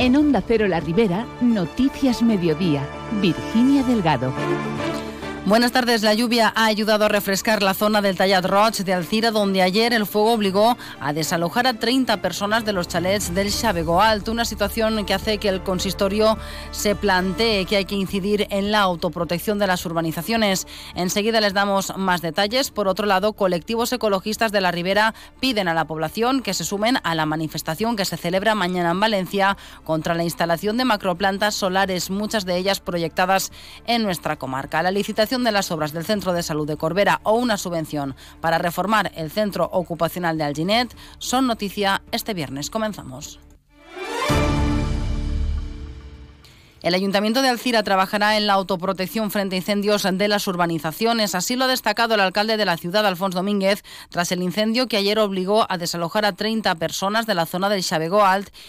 En Onda Cero La Ribera, Noticias Mediodía, Virginia Delgado. Buenas tardes. La lluvia ha ayudado a refrescar la zona del Tallat Roig de Alcira, donde ayer el fuego obligó a desalojar a 30 personas de los chalets del Xabego Alto, una situación que hace que el consistorio se plantee que hay que incidir en la autoprotección de las urbanizaciones. Enseguida les damos más detalles. Por otro lado, colectivos ecologistas de la Ribera piden a la población que se sumen a la manifestación que se celebra mañana en Valencia contra la instalación de macroplantas solares, muchas de ellas proyectadas en nuestra comarca. La licitación de las obras del Centro de Salud de Corbera o una subvención para reformar el Centro Ocupacional de Alginet son noticia este viernes. Comenzamos. El Ayuntamiento de Alcira trabajará en la autoprotección frente a incendios de las urbanizaciones. Así lo ha destacado el alcalde de la ciudad, Alfonso Domínguez, tras el incendio que ayer obligó a desalojar a 30 personas de la zona del Xabego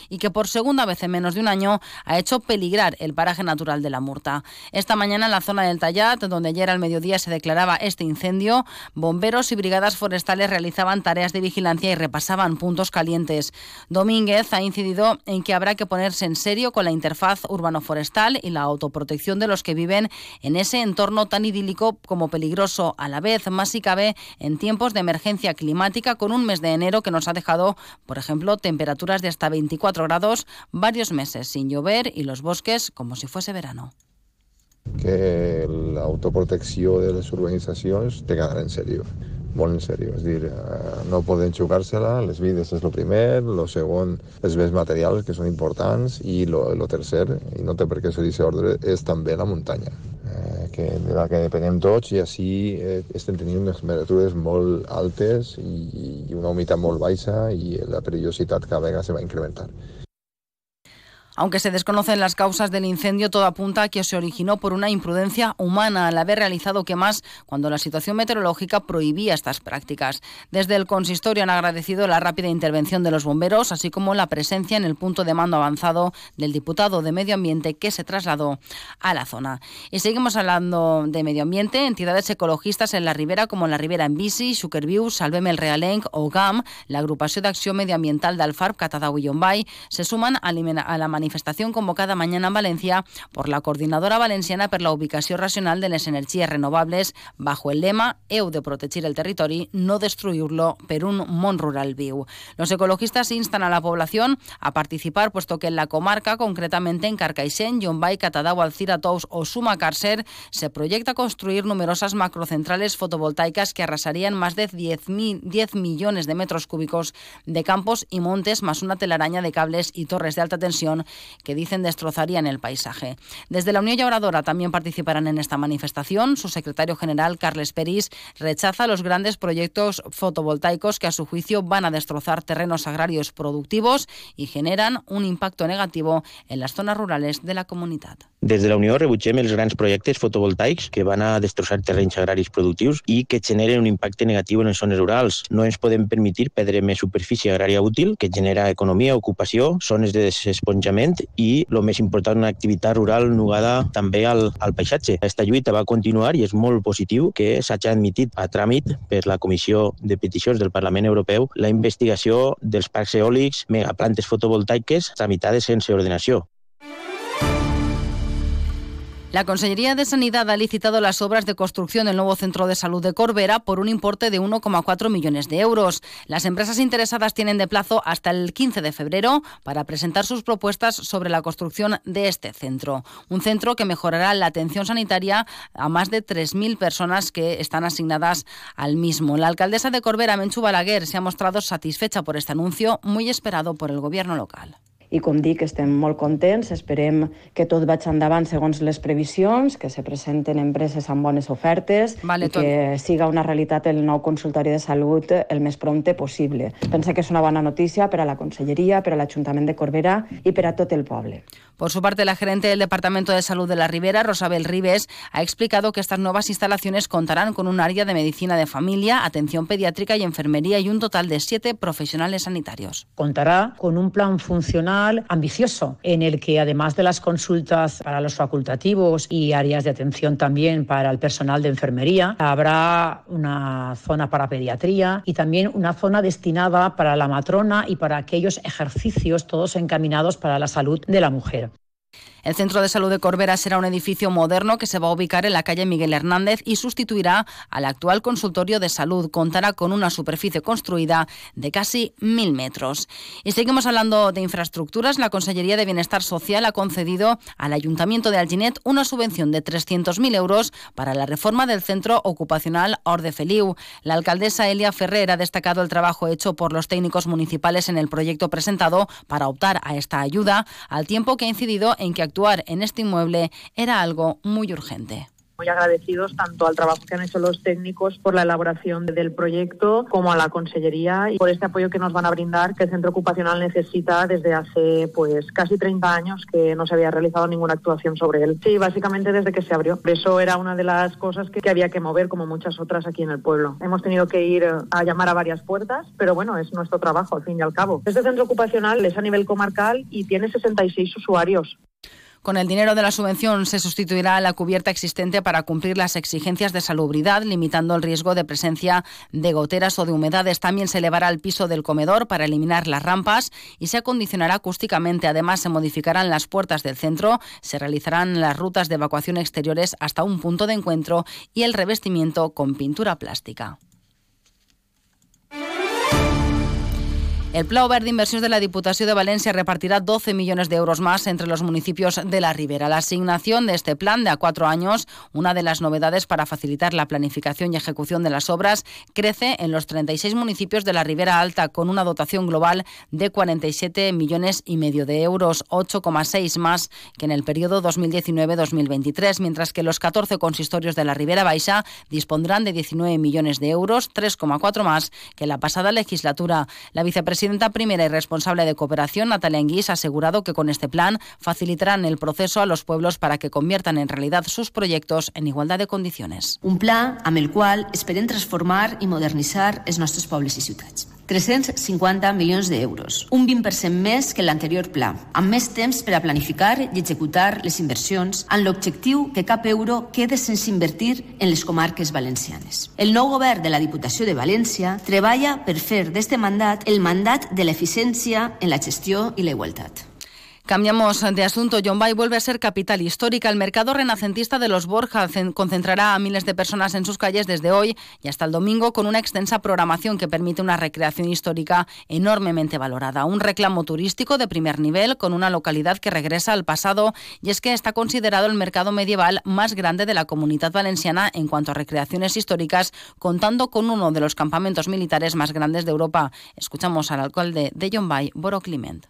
y que por segunda vez en menos de un año ha hecho peligrar el paraje natural de la Murta. Esta mañana en la zona del Tallat, donde ayer al mediodía se declaraba este incendio, bomberos y brigadas forestales realizaban tareas de vigilancia y repasaban puntos calientes. Domínguez ha incidido en que habrá que ponerse en serio con la interfaz urbano-forestal y la autoprotección de los que viven en ese entorno tan idílico como peligroso a la vez, más si cabe en tiempos de emergencia climática con un mes de enero que nos ha dejado, por ejemplo, temperaturas de hasta 24 grados, varios meses sin llover y los bosques como si fuese verano. Que la autoprotección de las urbanizaciones te quedarà en serio. Molt en sèrio, és dir, eh, no poden jugar-se-la, les vides és el primer, el segon, els béns materials que són importants i el tercer, i no té per què ser aquest ordre, és també la muntanya, eh, que de la que depenem tots i així eh, estem tenint unes temperatures molt altes i, i una humitat molt baixa i la perillositat cada vegada se va incrementar. Aunque se desconocen las causas del incendio, todo apunta a que se originó por una imprudencia humana al haber realizado quemas cuando la situación meteorológica prohibía estas prácticas. Desde el consistorio han agradecido la rápida intervención de los bomberos, así como la presencia en el punto de mando avanzado del diputado de Medio Ambiente que se trasladó a la zona. Y seguimos hablando de medio ambiente. Entidades ecologistas en la Ribera, como la Ribera en Bici, Suckerview, Salveme el Realenc o GAM, la agrupación de acción medioambiental de Alfarb, Catadau y Yombay, se suman a la manifestación manifestación convocada mañana en Valencia por la Coordinadora Valenciana per la Ubicación Racional de las Energías Renovables bajo el lema «Eu de protegir el territori, no destruirlo per un món rural viu». Los ecologistas instan a la población a participar puesto que en la comarca, concretamente en Carcaixent, Llombay, Catadau, Alcira, Tous o Suma Cárcer, se proyecta construir numerosas macrocentrales fotovoltaicas que arrasarían más de 10, 10 millones de metros cúbicos de campos y montes, más una telaraña de cables y torres de alta tensión que dicen destrozarían el paisaje. Desde la Unión Llauradora también participarán en esta manifestación. Su secretario general, Carles Peris, rechaza los grandes proyectos fotovoltaicos que a su juicio van a destrozar terrenos agrarios productivos y generan un impacto negativo en las zonas rurales de la comunidad. Des de la Unió rebutgem els grans projectes fotovoltaics que van a destrossar terrenys agraris productius i que generen un impacte negatiu en les zones rurals. No ens podem permetir perdre més superfície agrària útil que genera economia, ocupació, zones de desesponjament i, el més important, una activitat rural nugada també al, al paisatge. Aquesta lluita va continuar i és molt positiu que s'hagi admitit a tràmit per la Comissió de Peticions del Parlament Europeu la investigació dels parcs eòlics, megaplantes fotovoltaiques tramitades sense ordenació. La Consellería de Sanidad ha licitado las obras de construcción del nuevo centro de salud de Corbera por un importe de 1,4 millones de euros. Las empresas interesadas tienen de plazo hasta el 15 de febrero para presentar sus propuestas sobre la construcción de este centro. Un centro que mejorará la atención sanitaria a más de 3.000 personas que están asignadas al mismo. La alcaldesa de Corbera, Menchu Balaguer, se ha mostrado satisfecha por este anuncio, muy esperado por el gobierno local. I com dic, estem molt contents, esperem que tot vagi endavant segons les previsions, que se presenten empreses amb bones ofertes vale, i tot. que siga una realitat el nou consultori de salut el més prompte possible. Pensa que és una bona notícia per a la Conselleria, per a l'Ajuntament de Corbera i per a tot el poble. Por su parte, la gerente del Departamento de Salud de la Ribera, Rosabel Ribes, ha explicado que estas nuevas instalaciones contarán con un área de medicina de familia, atención pediátrica y enfermería y un total de siete profesionales sanitarios. Contará con un plan funcional ambicioso, en el que además de las consultas para los facultativos y áreas de atención también para el personal de enfermería, habrá una zona para pediatría y también una zona destinada para la matrona y para aquellos ejercicios todos encaminados para la salud de la mujer. El Centro de Salud de Corbera será un edificio moderno que se va a ubicar en la calle Miguel Hernández y sustituirá al actual consultorio de salud. Contará con una superficie construida de casi mil metros. Y seguimos hablando de infraestructuras. La Consellería de Bienestar Social ha concedido al Ayuntamiento de Alginet una subvención de 300.000 euros para la reforma del centro ocupacional Orde Feliu. La alcaldesa Elia Ferrer ha destacado el trabajo hecho por los técnicos municipales en el proyecto presentado para optar a esta ayuda, al tiempo que ha incidido en que actuar en este inmueble era algo muy urgente muy agradecidos tanto al trabajo que han hecho los técnicos por la elaboración del proyecto como a la Consellería y por este apoyo que nos van a brindar que el centro ocupacional necesita desde hace pues casi 30 años que no se había realizado ninguna actuación sobre él. Sí, básicamente desde que se abrió. Eso era una de las cosas que, que había que mover como muchas otras aquí en el pueblo. Hemos tenido que ir a llamar a varias puertas, pero bueno, es nuestro trabajo al fin y al cabo. Este centro ocupacional es a nivel comarcal y tiene 66 usuarios. Con el dinero de la subvención se sustituirá la cubierta existente para cumplir las exigencias de salubridad, limitando el riesgo de presencia de goteras o de humedades. También se elevará el piso del comedor para eliminar las rampas y se acondicionará acústicamente. Además, se modificarán las puertas del centro, se realizarán las rutas de evacuación exteriores hasta un punto de encuentro y el revestimiento con pintura plástica. El Pla Obert d'Inversions de la Diputación de Valencia repartirá 12 millones de euros más entre los municipios de la Ribera. La asignación de este plan de a cuatro años, una de las novedades para facilitar la planificación y ejecución de las obras, crece en los 36 municipios de la Ribera Alta con una dotación global de 47 millones y medio de euros, 8,6 más que en el periodo 2019-2023, mientras que los 14 consistorios de la Ribera Baixa dispondrán de 19 millones de euros, 3,4 más que en la pasada legislatura. La vicepresidenta presidenta primera y responsable de cooperación, Natalia Enguís, ha asegurado que con este plan facilitarán el proceso a los pueblos para que conviertan en realidad sus proyectos en igualdad de condiciones. Un pla amb el qual esperem transformar i modernitzar els nostres pobles i ciutats. 350 milions d'euros, un 20% més que l'anterior pla, amb més temps per a planificar i executar les inversions, amb l'objectiu que cap euro quede sense invertir en les comarques valencianes. El nou govern de la Diputació de València treballa per fer d'este mandat el mandat de l'eficiència en la gestió i la igualtat. Cambiamos de asunto. Yombay vuelve a ser capital histórica. El mercado renacentista de los Borja concentrará a miles de personas en sus calles desde hoy y hasta el domingo con una extensa programación que permite una recreación histórica enormemente valorada. Un reclamo turístico de primer nivel con una localidad que regresa al pasado y es que está considerado el mercado medieval más grande de la comunidad valenciana en cuanto a recreaciones históricas, contando con uno de los campamentos militares más grandes de Europa. Escuchamos al alcalde de Yombay, Boro Climent.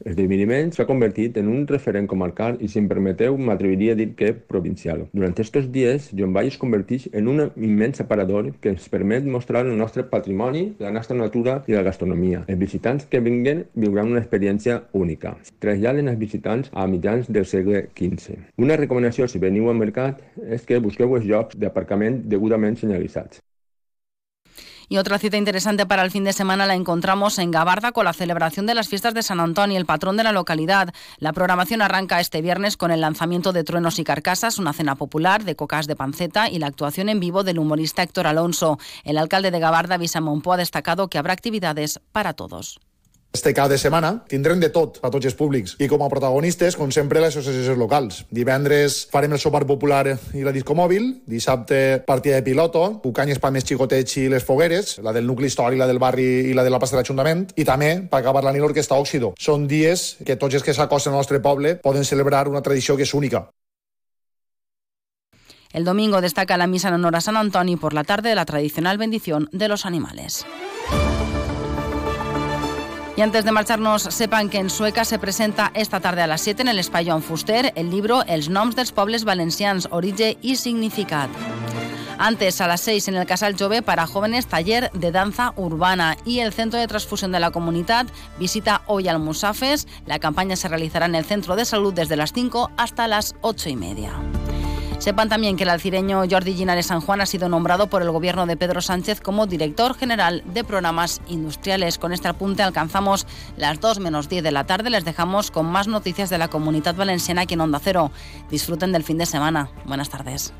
L'esdeveniment s'ha convertit en un referent comarcal i, si em permeteu, m'atreviria a dir que provincial. Durant aquests dies, Llombai es converteix en un immens aparador que ens permet mostrar el nostre patrimoni, la nostra natura i la gastronomia. Els visitants que vinguen viuran una experiència única. Traslladen els visitants a mitjans del segle XV. Una recomanació si veniu al mercat és que busqueu els llocs d'aparcament degudament senyalitzats. Y otra cita interesante para el fin de semana la encontramos en Gabarda con la celebración de las fiestas de San Antonio, el patrón de la localidad. La programación arranca este viernes con el lanzamiento de Truenos y Carcasas, una cena popular de cocas de panceta y la actuación en vivo del humorista Héctor Alonso. El alcalde de Gabarda, Visa Monpó, ha destacado que habrá actividades para todos. Este cap de setmana tindrem de tot a tots els públics i com a protagonistes, com sempre, les associacions locals. Divendres farem el sopar popular i la disco mòbil, dissabte partida de piloto, cucanyes per més xicotets i les fogueres, la del nucli històric, la del barri i la de la plaça de l'Ajuntament, i també, per acabar la nit, l'Orquestra Òxido. Són dies que tots els que s'acosten al nostre poble poden celebrar una tradició que és única. El domingo destaca la misa en honor a San Antonio por la tarde la tradicional bendición de los animales. Y antes de marcharnos, sepan que en Sueca se presenta esta tarde a las 7 en el Espallón Fuster el libro Els noms dels pobles valencians, origen y significat. Antes, a las 6 en el Casal Jove para jóvenes, taller de danza urbana y el Centro de Transfusión de la Comunidad visita hoy al Musafes. La campaña se realizará en el Centro de Salud desde las 5 hasta las 8 y media. Sepan también que el alcireño Jordi Ginares San Juan ha sido nombrado por el gobierno de Pedro Sánchez como director general de programas industriales. Con este apunte alcanzamos las 2 menos 10 de la tarde. Les dejamos con más noticias de la comunidad valenciana aquí en Onda Cero. Disfruten del fin de semana. Buenas tardes.